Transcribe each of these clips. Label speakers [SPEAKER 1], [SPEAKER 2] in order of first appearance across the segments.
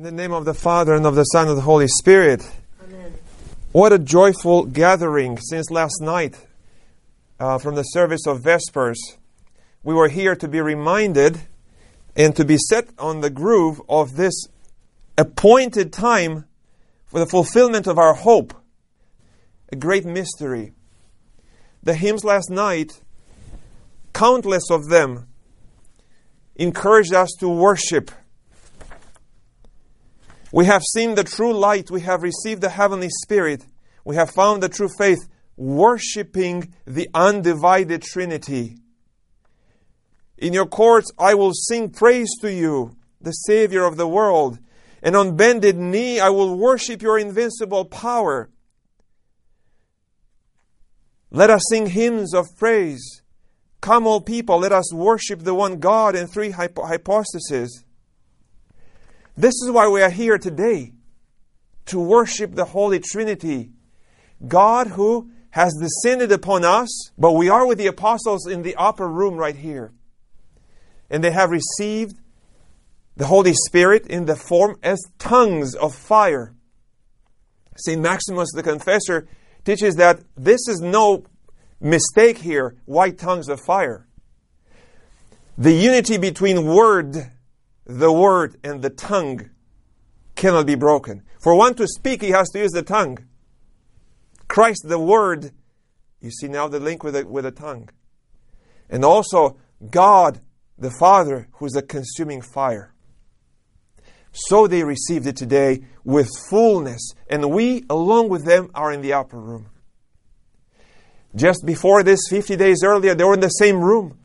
[SPEAKER 1] In the name of the Father and of the Son and of the Holy Spirit.
[SPEAKER 2] Amen.
[SPEAKER 1] What a joyful gathering since last night uh, from the service of Vespers. We were here to be reminded and to be set on the groove of this appointed time for the fulfillment of our hope. A great mystery. The hymns last night, countless of them, encouraged us to worship. We have seen the true light. We have received the heavenly spirit. We have found the true faith, worshiping the undivided Trinity. In your courts I will sing praise to you, the Savior of the world, and on bended knee I will worship your invincible power. Let us sing hymns of praise. Come, all people, let us worship the one God in three hypo- hypostases. This is why we are here today to worship the Holy Trinity. God who has descended upon us, but we are with the apostles in the upper room right here. And they have received the Holy Spirit in the form as tongues of fire. St. Maximus the Confessor teaches that this is no mistake here white tongues of fire. The unity between word, the word, and the tongue cannot be broken. For one to speak, he has to use the tongue. Christ, the word, you see now the link with the, with the tongue. And also God, the Father, who is a consuming fire. So they received it today with fullness, and we, along with them, are in the upper room. Just before this, 50 days earlier, they were in the same room.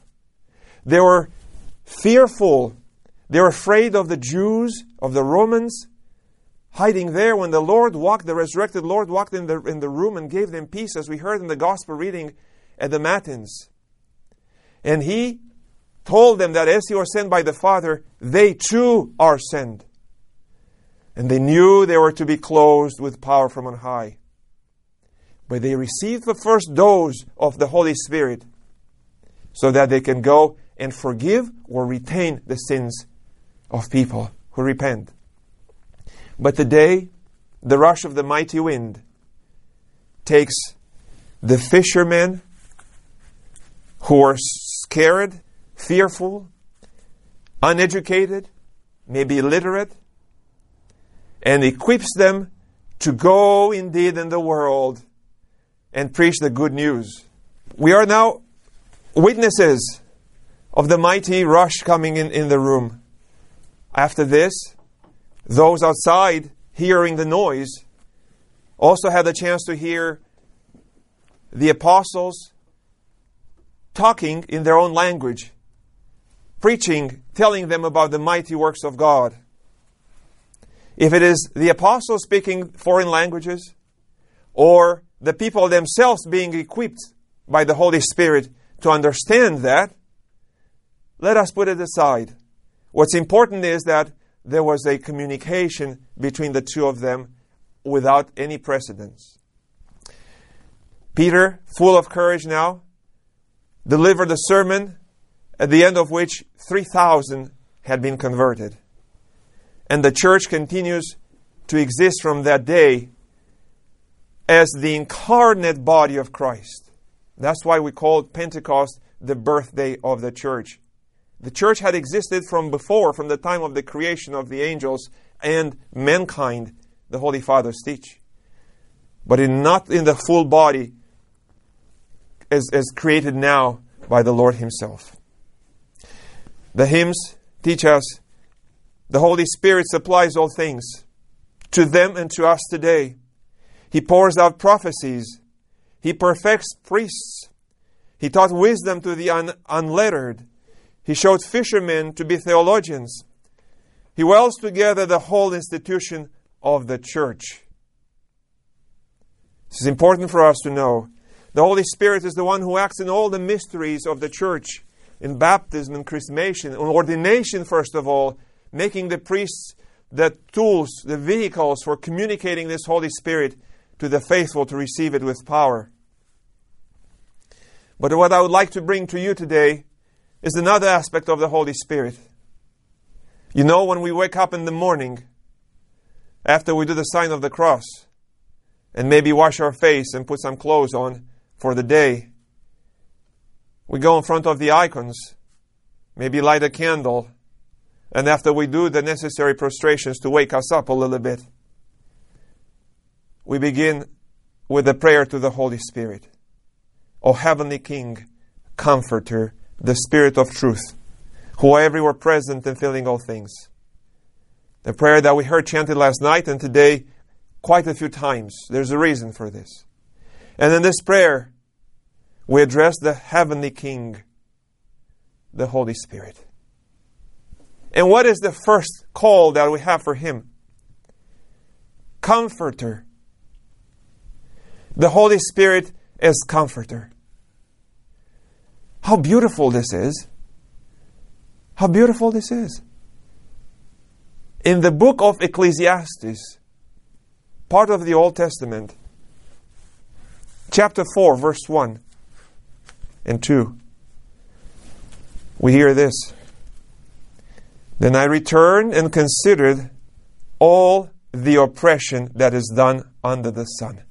[SPEAKER 1] They were fearful. They were afraid of the Jews, of the Romans, hiding there when the Lord walked, the resurrected Lord walked in the, in the room and gave them peace, as we heard in the gospel reading at the Matins. And He told them that as He was sent by the Father, they too are sent. And they knew they were to be clothed with power from on high. But they received the first dose of the Holy Spirit so that they can go and forgive or retain the sins of people who repent. But today, the rush of the mighty wind takes the fishermen who are scared, fearful, uneducated, maybe illiterate, and equips them to go indeed in the world and preach the good news. We are now witnesses of the mighty rush coming in, in the room. After this, those outside hearing the noise also had the chance to hear the apostles talking in their own language, preaching, telling them about the mighty works of God. If it is the apostles speaking foreign languages, or the people themselves being equipped by the Holy Spirit to understand that, let us put it aside. What's important is that there was a communication between the two of them without any precedence. Peter, full of courage now, delivered a sermon at the end of which 3,000 had been converted. And the church continues to exist from that day as the incarnate body of Christ. That's why we call Pentecost the birthday of the church. The church had existed from before, from the time of the creation of the angels and mankind, the Holy Fathers teach. But in, not in the full body as, as created now by the Lord Himself. The hymns teach us the Holy Spirit supplies all things to them and to us today. He pours out prophecies. He perfects priests. He taught wisdom to the un- unlettered. He showed fishermen to be theologians. He welds together the whole institution of the church. This is important for us to know. The Holy Spirit is the one who acts in all the mysteries of the church, in baptism and chrismation, in ordination, first of all, making the priests the tools, the vehicles for communicating this Holy Spirit to the faithful to receive it with power. But what I would like to bring to you today is another aspect of the Holy Spirit. You know, when we wake up in the morning, after we do the sign of the cross and maybe wash our face and put some clothes on for the day, we go in front of the icons, maybe light a candle, and after we do the necessary prostrations to wake us up a little bit, we begin with a prayer to the Holy Spirit. O Heavenly King, Comforter, the Spirit of truth, who are everywhere present and filling all things. The prayer that we heard chanted last night and today quite a few times. There's a reason for this. And in this prayer, we address the Heavenly King, the Holy Spirit. And what is the first call that we have for Him? Comforter. The Holy Spirit is Comforter. How beautiful this is. How beautiful this is. In the book of Ecclesiastes, part of the Old Testament, chapter 4, verse 1 and 2, we hear this. Then I returned and considered all the oppression that is done under the sun.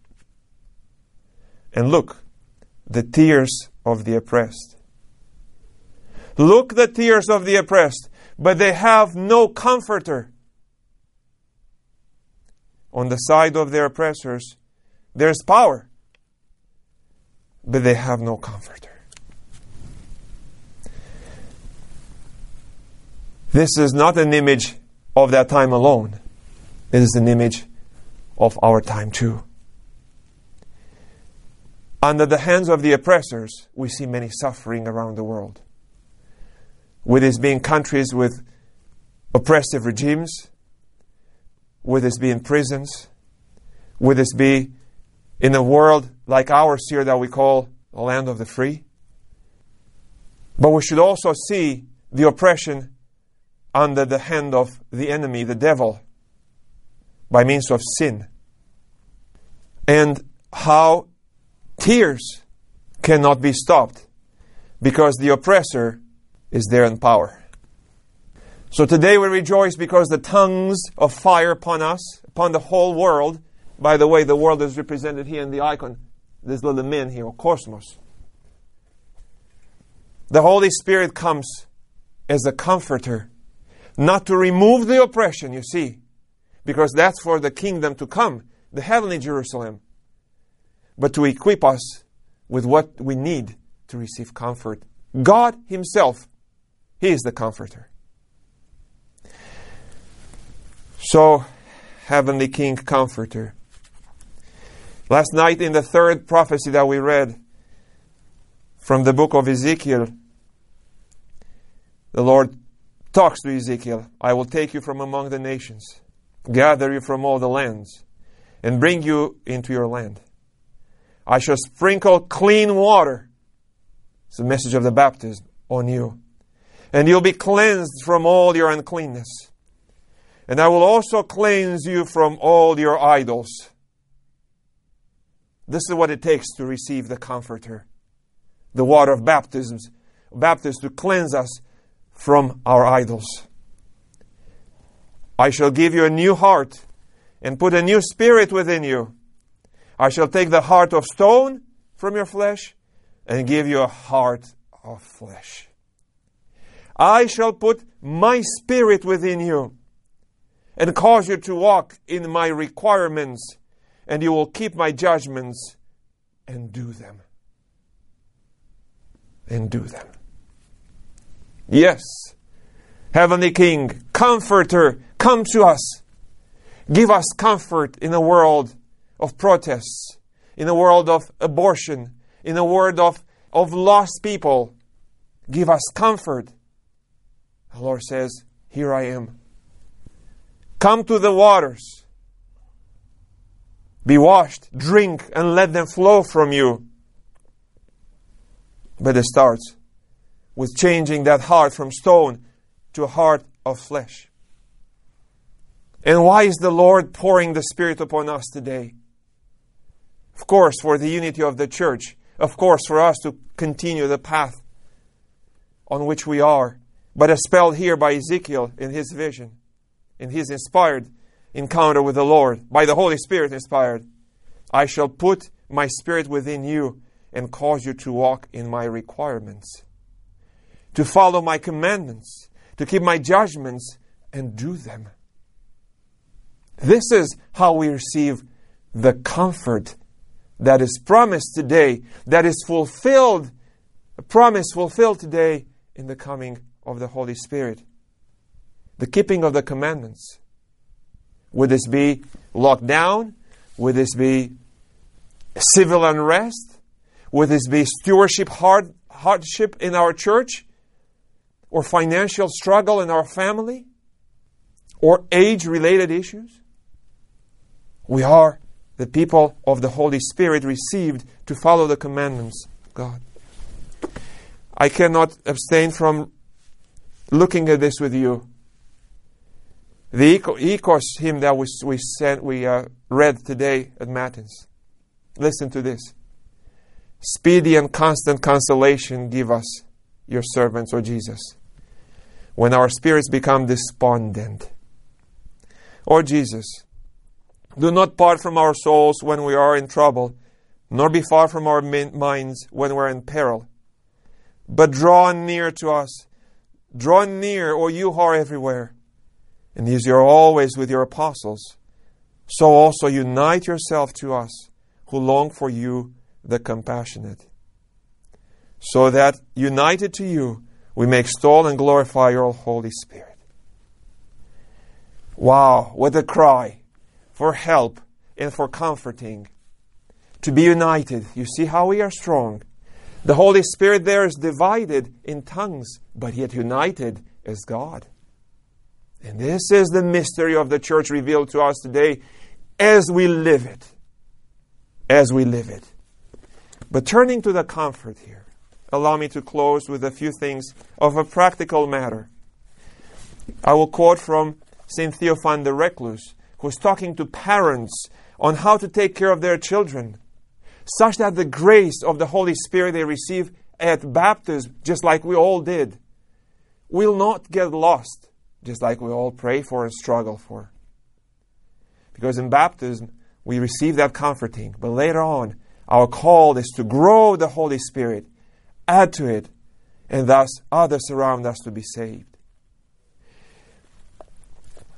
[SPEAKER 1] And look, the tears of the oppressed. Look, the tears of the oppressed, but they have no comforter. On the side of their oppressors, there's power, but they have no comforter. This is not an image of that time alone. It is an image of our time too. Under the hands of the oppressors, we see many suffering around the world. With this being countries with oppressive regimes, with this being prisons, with this be in a world like ours here that we call the land of the free. But we should also see the oppression under the hand of the enemy, the devil, by means of sin. And how Tears cannot be stopped because the oppressor is there in power. So today we rejoice because the tongues of fire upon us, upon the whole world. By the way, the world is represented here in the icon, this little min here, or cosmos. The Holy Spirit comes as a comforter, not to remove the oppression, you see, because that's for the kingdom to come, the heavenly Jerusalem but to equip us with what we need to receive comfort. God Himself, He is the comforter. So, Heavenly King, Comforter. Last night, in the third prophecy that we read from the book of Ezekiel, the Lord talks to Ezekiel I will take you from among the nations, gather you from all the lands, and bring you into your land. I shall sprinkle clean water. It's the message of the baptism on you. And you'll be cleansed from all your uncleanness. And I will also cleanse you from all your idols. This is what it takes to receive the Comforter. The water of baptisms, baptism to cleanse us from our idols. I shall give you a new heart and put a new spirit within you I shall take the heart of stone from your flesh and give you a heart of flesh. I shall put my spirit within you and cause you to walk in my requirements, and you will keep my judgments and do them. And do them. Yes, Heavenly King, Comforter, come to us. Give us comfort in a world of protests, in a world of abortion, in a world of, of lost people. Give us comfort. The Lord says, Here I am. Come to the waters. Be washed, drink, and let them flow from you. But it starts with changing that heart from stone to a heart of flesh. And why is the Lord pouring the Spirit upon us today? Of course, for the unity of the church. Of course, for us to continue the path on which we are. But as spelled here by Ezekiel in his vision, in his inspired encounter with the Lord by the Holy Spirit inspired. I shall put my spirit within you and cause you to walk in my requirements, to follow my commandments, to keep my judgments and do them. This is how we receive the comfort that is promised today, that is fulfilled, a promise fulfilled today in the coming of the Holy Spirit. The keeping of the commandments. Would this be lockdown? Would this be civil unrest? Would this be stewardship hard, hardship in our church? Or financial struggle in our family? Or age related issues? We are the people of the Holy Spirit received to follow the commandments God. I cannot abstain from looking at this with you. The Ikos hymn that we, we, sent, we uh, read today at Matins. Listen to this. Speedy and constant consolation give us, your servants, O Jesus, when our spirits become despondent. O Jesus, do not part from our souls when we are in trouble, nor be far from our minds when we're in peril. But draw near to us. Draw near, or you are everywhere. And as you are always with your apostles, so also unite yourself to us who long for you, the compassionate. So that, united to you, we may extol and glorify your Holy Spirit. Wow, what a cry! for help and for comforting. To be united. You see how we are strong. The Holy Spirit there is divided in tongues, but yet united as God. And this is the mystery of the church revealed to us today as we live it. As we live it. But turning to the comfort here, allow me to close with a few things of a practical matter. I will quote from St. Theophan the Recluse who's talking to parents on how to take care of their children, such that the grace of the Holy Spirit they receive at baptism, just like we all did, will not get lost, just like we all pray for and struggle for. Because in baptism, we receive that comforting, but later on, our call is to grow the Holy Spirit, add to it, and thus others around us to be saved.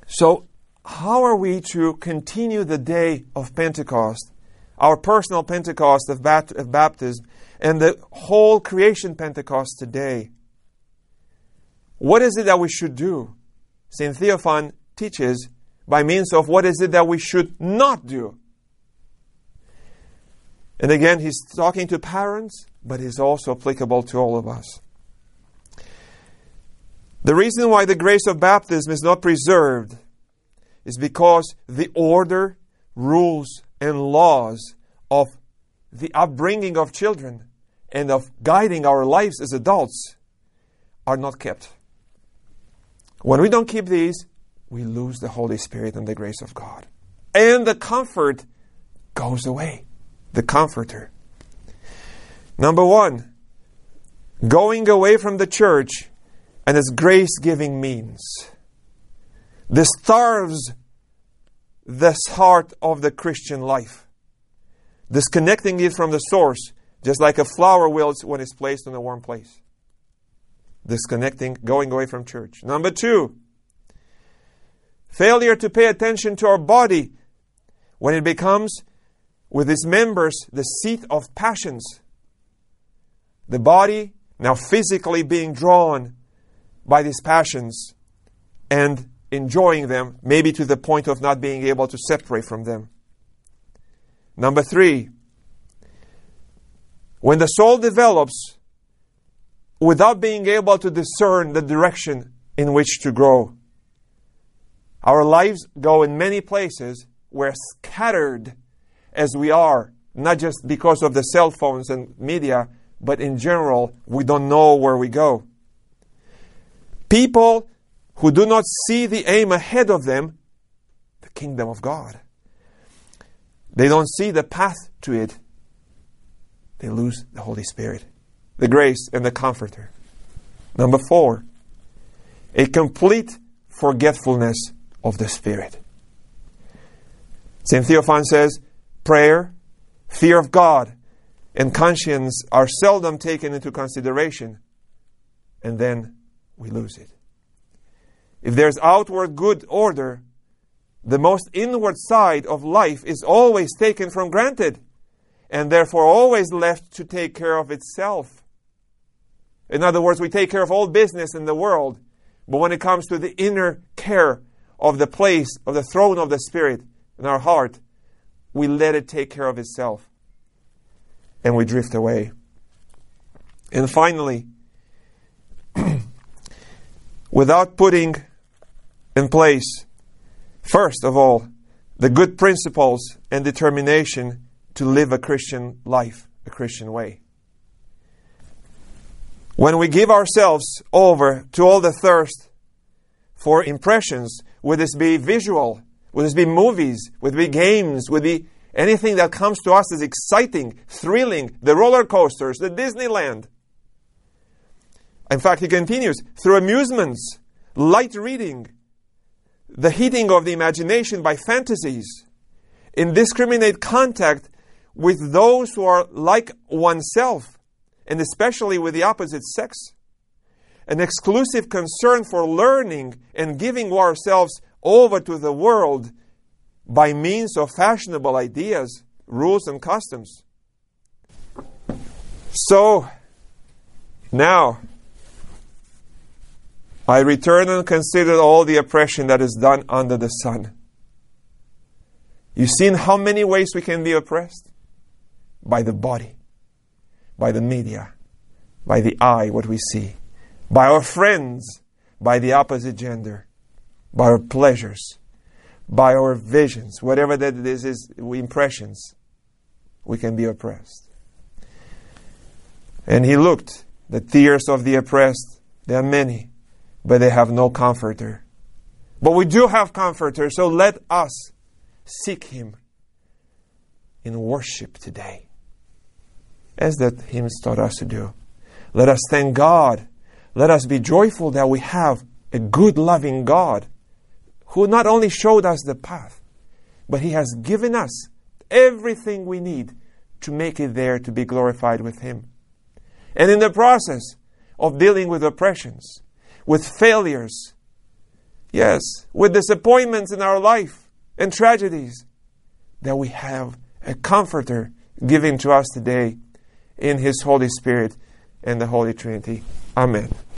[SPEAKER 1] So, how are we to continue the day of Pentecost, our personal Pentecost of, bat- of baptism, and the whole creation Pentecost today? What is it that we should do? St. Theophan teaches by means of what is it that we should not do. And again, he's talking to parents, but he's also applicable to all of us. The reason why the grace of baptism is not preserved is because the order, rules, and laws of the upbringing of children and of guiding our lives as adults are not kept. When we don't keep these, we lose the Holy Spirit and the grace of God. And the comfort goes away. The comforter. Number one, going away from the church and its grace giving means. This starves this heart of the Christian life, disconnecting it from the source, just like a flower wilts when it's placed in a warm place. Disconnecting, going away from church. Number two, failure to pay attention to our body when it becomes, with its members, the seat of passions. The body now physically being drawn by these passions and enjoying them, maybe to the point of not being able to separate from them. Number three, when the soul develops without being able to discern the direction in which to grow, our lives go in many places. We're scattered as we are, not just because of the cell phones and media, but in general, we don't know where we go. People who do not see the aim ahead of them, the kingdom of God. They don't see the path to it. They lose the Holy Spirit, the grace, and the Comforter. Number four, a complete forgetfulness of the Spirit. St. Theophan says, prayer, fear of God, and conscience are seldom taken into consideration, and then we lose it. If there's outward good order, the most inward side of life is always taken for granted, and therefore always left to take care of itself. In other words, we take care of all business in the world, but when it comes to the inner care of the place, of the throne of the Spirit in our heart, we let it take care of itself. And we drift away. And finally, without putting in place, first of all, the good principles and determination to live a Christian life, a Christian way. When we give ourselves over to all the thirst for impressions, would this be visual, would this be movies, would it be games, would it be anything that comes to us as exciting, thrilling, the roller coasters, the Disneyland. In fact, he continues through amusements, light reading, the heating of the imagination by fantasies, indiscriminate contact with those who are like oneself, and especially with the opposite sex, an exclusive concern for learning and giving ourselves over to the world by means of fashionable ideas, rules, and customs. So, now, I return and consider all the oppression that is done under the sun. You've seen how many ways we can be oppressed? By the body, by the media, by the eye, what we see, by our friends, by the opposite gender, by our pleasures, by our visions, whatever that is, is impressions, we can be oppressed. And he looked, the tears of the oppressed, there are many but they have no comforter. But we do have comforter, so let us seek him in worship today. As that hymns taught us to do. Let us thank God. Let us be joyful that we have a good, loving God who not only showed us the path, but he has given us everything we need to make it there to be glorified with him. And in the process of dealing with oppressions, with failures, yes, with disappointments in our life and tragedies, that we have a comforter given to us today in His Holy Spirit and the Holy Trinity. Amen.